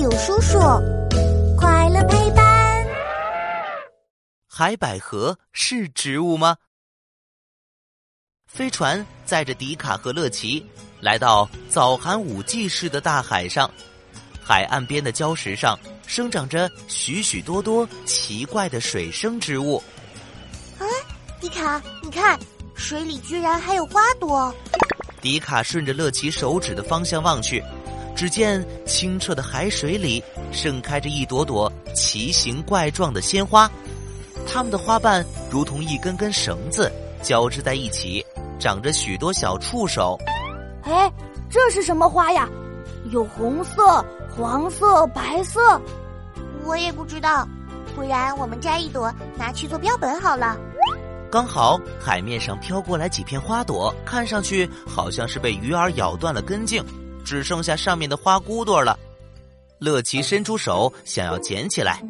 友叔叔，快乐陪伴。海百合是植物吗？飞船载着迪卡和乐奇来到早寒武纪市的大海上，海岸边的礁石上生长着许许多多奇怪的水生植物。哎，迪卡，你看，水里居然还有花朵。迪卡顺着乐奇手指的方向望去。只见清澈的海水里盛开着一朵朵奇形怪状的鲜花，它们的花瓣如同一根根绳子交织在一起，长着许多小触手。哎，这是什么花呀？有红色、黄色、白色。我也不知道，不然我们摘一朵拿去做标本好了。刚好海面上飘过来几片花朵，看上去好像是被鱼儿咬断了根茎。只剩下上面的花骨朵了，乐奇伸出手想要捡起来，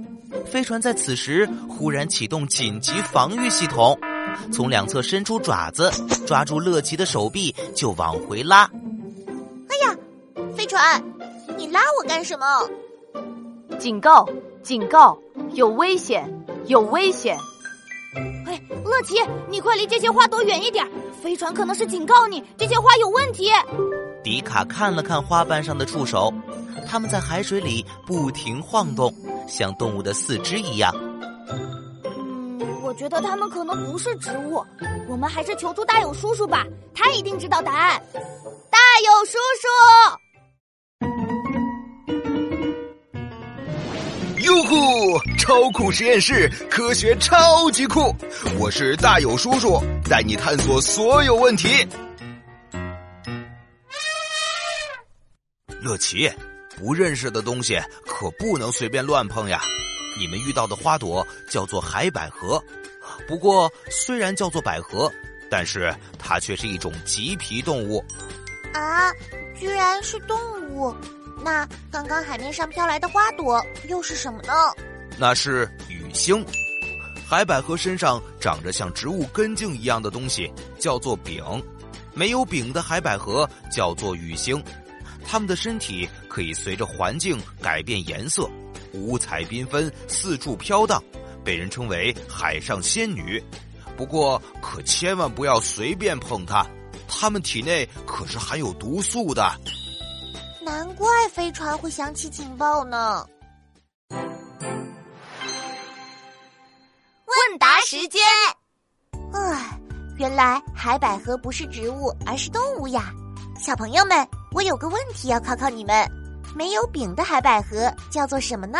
飞船在此时忽然启动紧急防御系统，从两侧伸出爪子，抓住乐奇的手臂就往回拉。哎呀，飞船，你拉我干什么？警告！警告！有危险！有危险！哎，乐奇，你快离这些花朵远一点，飞船可能是警告你这些花有问题。迪卡看了看花瓣上的触手，它们在海水里不停晃动，像动物的四肢一样。嗯，我觉得它们可能不是植物，我们还是求助大勇叔叔吧，他一定知道答案。大勇叔叔，哟呼！超酷实验室，科学超级酷！我是大友叔叔，带你探索所有问题。乐奇，不认识的东西可不能随便乱碰呀！你们遇到的花朵叫做海百合，不过虽然叫做百合，但是它却是一种棘皮动物。啊，居然是动物？那刚刚海面上飘来的花朵又是什么呢？那是雨星。海百合身上长着像植物根茎一样的东西，叫做柄。没有柄的海百合叫做雨星。它们的身体可以随着环境改变颜色，五彩缤纷，四处飘荡，被人称为海上仙女。不过，可千万不要随便碰它，它们体内可是含有毒素的。难怪飞船会响起警报呢。问答时间。唉，原来海百合不是植物，而是动物呀。小朋友们，我有个问题要考考你们：没有饼的海百合叫做什么呢？